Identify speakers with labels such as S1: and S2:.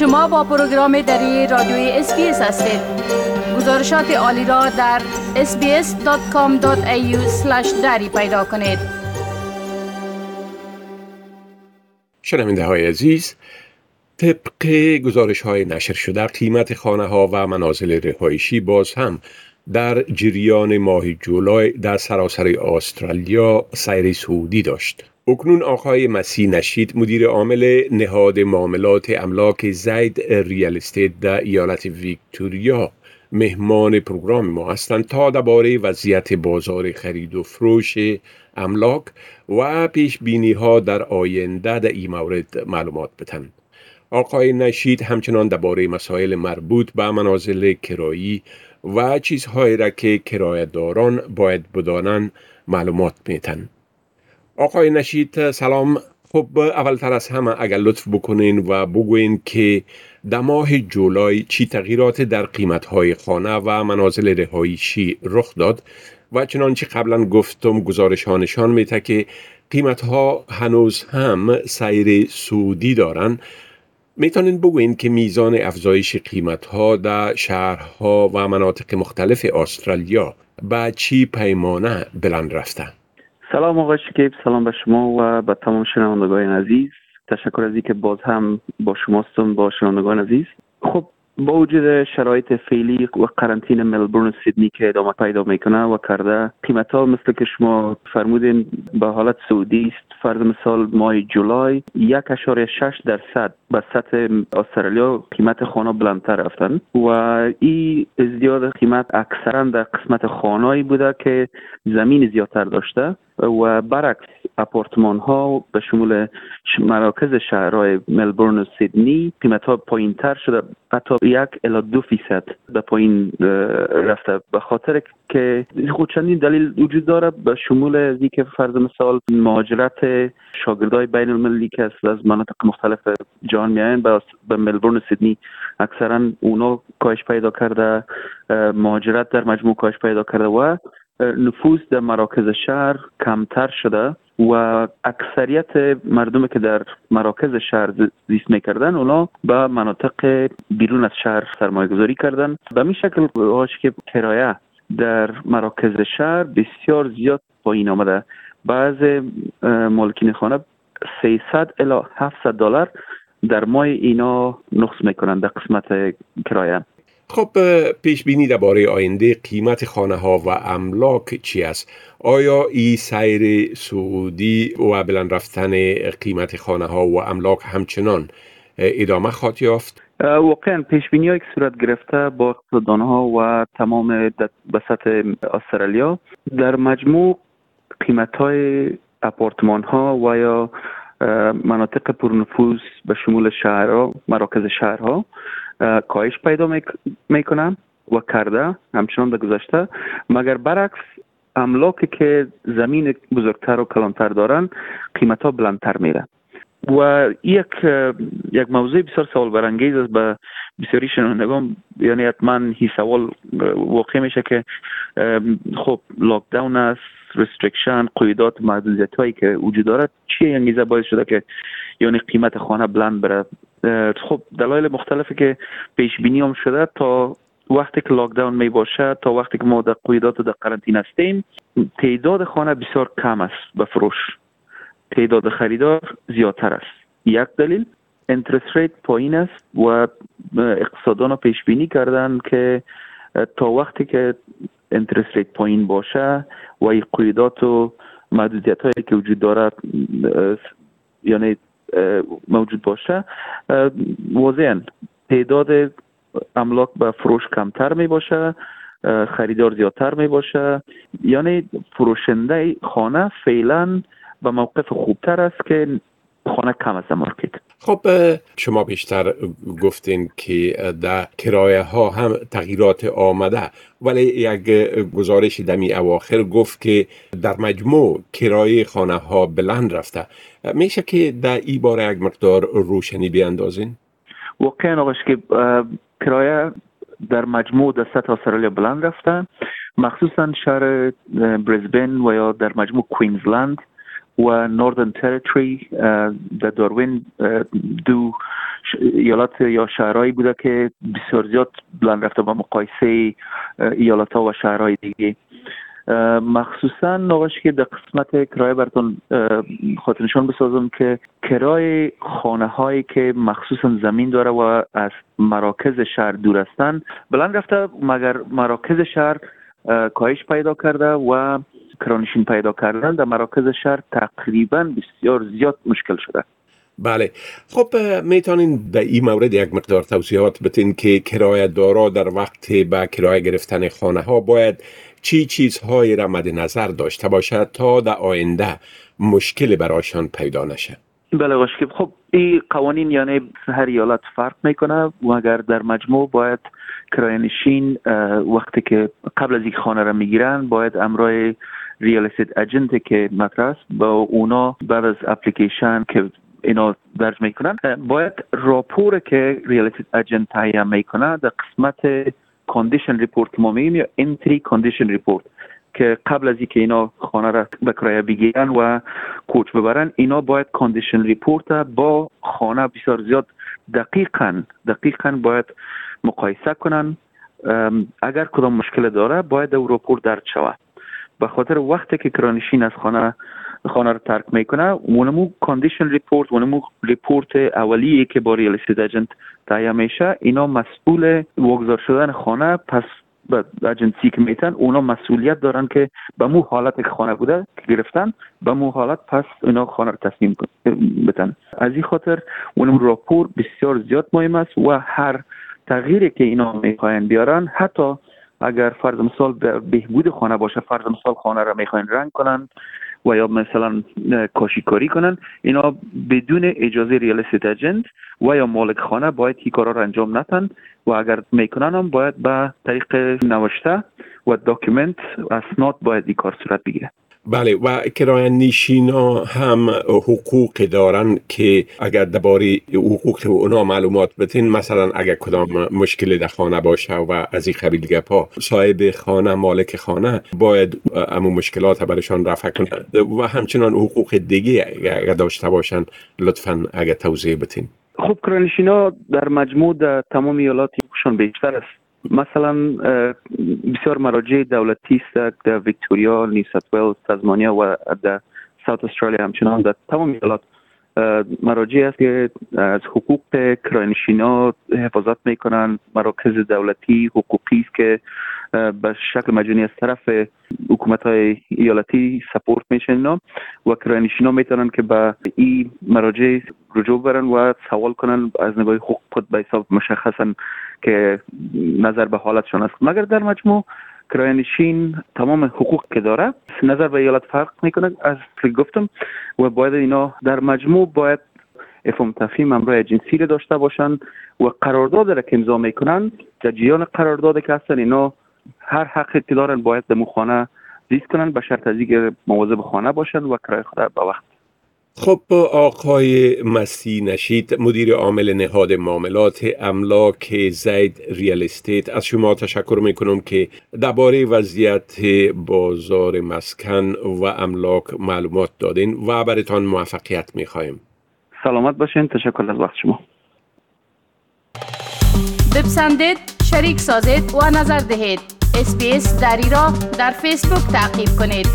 S1: شما با پروگرام دری رادیوی SBS هستید گزارشات عالی را در sbs.com.au دری پیدا کنید
S2: شنونده های عزیز طبق گزارش های نشر شده قیمت خانه ها و منازل رهایشی باز هم در جریان ماه جولای در سراسر استرالیا سیر صعودی داشت. اکنون آقای مسیح نشید مدیر عامل نهاد معاملات املاک زید Real Estate در ایالت ویکتوریا مهمان پروگرام ما هستند تا درباره وضعیت بازار خرید و فروش املاک و پیش بینی ها در آینده در این مورد معلومات بتن. آقای نشید همچنان درباره مسائل مربوط به منازل کرایی و چیزهایی را که کرایهداران باید بدانند معلومات میتن. آقای نشید سلام خب اولتر از همه اگر لطف بکنین و بگوین که در ماه جولای چی تغییرات در قیمت های خانه و منازل رهایشی رخ داد و چنانچه قبلا گفتم گزارش ها نشان میده که قیمت ها هنوز هم سیر سودی دارن می‌تونین بگوین که میزان افزایش قیمت ها در شهرها و مناطق مختلف استرالیا به چی پیمانه بلند رفته؟
S3: سلام آقای شکیب سلام به شما و به تمام شنوندگان عزیز. تشکر از اینکه باز هم با شماستم با شنوندگان عزیز. خب با وجود شرایط فعلی و قرنطینه ملبورن سیدنی که ادامه پیدا می‌کنه و کرده. قیمت ها مثل که شما فرمودین به حالت سعودی است فرض مثال ماه جولای یک اشاره شش درصد به سطح استرالیا قیمت خانه بلندتر رفتن و این ازدیاد قیمت اکثرا در قسمت خانهایی بوده که زمین زیادتر داشته و برعکس اپارتمان ها به شمول مراکز شهرهای ملبورن و سیدنی قیمت ها پایین تر شده حتی یک الا دو فیصد به پایین رفته. به خاطر که خود چندین دلیل وجود داره. به شمول از که فرض مثال مهاجرت شاگردای بین المللی که از مناطق مختلف جهان میاین به ملبورن و سیدنی اکثرا اونا کاهش پیدا کرده مهاجرت در مجموع کاهش پیدا کرده و نفوذ در مراکز شهر کمتر شده. و اکثریت مردم که در مراکز شهر زیست می‌کردن اونا به مناطق بیرون از شهر سرمایه گذاری کردن. به می شکل که کرایه در مراکز شهر بسیار زیاد پایین آمده. بعض مالکین خانه 300 الی 700 دلار در ماه اینا نقص می‌کنن در قسمت کرایه.
S2: خب پیش بینی درباره آینده قیمت خانه ها و املاک چی است؟ آیا این سیر سعودی و بلند رفتن قیمت خانه ها و املاک همچنان ادامه خواهد یافت؟
S3: واقعا پیش بینی که صورت گرفته با اقتصاددان ها و تمام به سطح استرالیا در مجموع قیمت های اپارتمان ها و یا مناطق پرنفوذ به شمول شهرها مراکز شهرها کاهش پیدا می‌کنن و کرده همچنان در گذشته مگر برعکس املاکی که زمین بزرگتر و کلانتر دارن قیمت ها بلندتر میره و یک یک موضوع بسیار سوال برانگیز است به بسیاری شنوندگان یعنی حتما هی سوال واقع میشه که خب لاکداون است restriction قیودات محدودیت هایی که وجود دارد چیه انگیزه باعث شده که یعنی قیمت خانه بلند بره. خب دلایل مختلفی که پیش بینی هم شده تا وقتی که lockdown می باشه تا وقتی که ما در قیودات و در قرنطینه هستیم تعداد خانه بسیار کم است به فروش. تعداد خریدار زیادتر است. یک دلیل interest rate پایین است و اقتصاددانان پیش بینی کردن که تا وقتی که انترست ریت پایین باشه و این قیودات و محدودیت هایی که وجود دارد یعنی موجود باشه. واضحا تعداد املاک به فروش کمتر می باشه خریدار زیادتر می باشه. یعنی فروشنده خانه فعلا به موقف خوبتر است که خانه کم است مارکت.
S2: خب شما بیشتر گفتین که در کرایه ها هم تغییرات آمده ولی یک گزارش دمی اواخر گفت که در مجموع کرایه خانه ها بلند رفته. میشه که در ای بار یک مقدار روشنی بیاندازین؟
S3: واقعا آقاش که کرایه در مجموع در سطح استرالیا بلند رفته. مخصوصا شهر برزبن و یا در مجموع کوینزلند. و نوردن تریتوری در داروین دو ایالات یا شهرهایی بوده که بسیار زیاد بلند رفته با مقایسه ایالات ها و شهرهای دیگه. مخصوصا نوش که در قسمت کرایه براتون خاطرشان بسازم که کرای خانه هایی که مخصوصا زمین داره و از مراکز شهر دور هستن بلند رفته مگر مراکز شهر کاهش پیدا کرده و کرانشین پیدا کردن در مراکز شهر تقریبا بسیار زیاد مشکل شده.
S2: بله. خب می‌تونین در این مورد یک مقدار توضیحات بتین که کرایه دارا در وقت به کرایه گرفتن خانه ها باید چی چیزهایی را مد نظر داشته باشد تا در آینده مشکل برایشان پیدا نشه؟
S3: بله باشکیب خب این قوانین یعنی هر ایالت فرق می‌کنه و اگر در مجموع باید نشین وقتی که قبل از یک خانه را می‌گیرن باید همرای real estate agent که مطرح است با اونا بعد از اپلیکیشن که اینا درج می‌کنن باید راپور که real estate agent تهیه می‌کنه در قسمت condition report که ما میگیم یا entry condition report که قبل از اینکه اینا خانه را به کرایه بگیرن و کوچ ببرن اینا باید condition report با خانه بسیار زیاد دقیقا دقیقا باید مقایسه کنن. اگر کدام مشکل داره باید او راپور درج شود. به خاطر وقتی که کرانشین از خانه خانه رو ترک می‌کنه اونمو condition report اونمو report اولیه که با real estate تهیه میشه اینا مسئول واگذار شدن خانه پس اجنسی که میتن اونا مسئولیت دارن که به مو حالت که خانه بوده که گرفتن به مو حالت پس اینا خانه رو تسلیم بتن. از این خاطر اونمو راپور بسیار زیاد مهم است و هر تغییری که اینا می‌خواین بیارن حتی اگر فرض مثال بهبود خانه باشه فرض مثال خانه را می‌خواین رنگ کنن و یا مثلا کاشیکاری کنن اینا بدون اجازه real estate و یا مالک خانه باید این کارا را انجام نتن و اگر می‌کنن هم باید به طریق نوشته و document اسناد باید این کار صورت بگیره.
S2: بله و کرایه هم حقوق دارن که اگر درباره حقوق اونا معلومات بتین مثلا اگر کدام مشکل در خانه باشه و از این قبیل گپ ها صاحب خانه مالک خانه باید امو مشکلات برشان رفع کنه و همچنان حقوق دیگه اگر داشته باشن لطفا اگر توضیح بتین
S3: خب کرانشینا در مجموع در تمام ایالات بیشتر است. مثلا بسیار مراجع دولتی است در ویکتوریا، نیوسات ویلز، تزمانیا و در ساوت استرالیا همچنان در تمام ایالات مراجع است که از حقوق کرانشینا حفاظت می‌کنن مراکز دولتی حقوقی است که به شکل مجانی از طرف حکومت های ایالتی سپورت میشن و کرانشینا می‌تونن که به این مراجع رجوع برن و سوال کنن از نگاه حقوق خود به حساب مشخصا که نظر به حالتشان است. مگر در مجموع کرایه تمام حقوق که داره نظر به ایالت فرق می‌کنه؟ از گفتم و باید اینا در مجموع باید افهم تفهیم امرای جنسی رو داشته باشن و قرارداد را که امضا می‌کنن در جریان قرارداد که هستن اینا هر حقی که دارن باید در خانه زیست کنن به شرط از اینکه مواظب خانه باشن و کرایه خود به وقت
S2: خب آقای مسی نشید مدیر عامل نهاد معاملات املاک زید Real Estate. از شما تشکر می‌کنم که درباره وضعیت بازار مسکن و املاک معلومات دادین و برتان موفقیت می‌خواهیم
S3: سلامت باشین تشکر از وقت شما.
S1: بپسندید شریک سازید و نظر دهید. SBS دری را در فیسبوک تعقیب کنید.